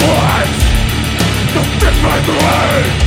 flames To fit my brain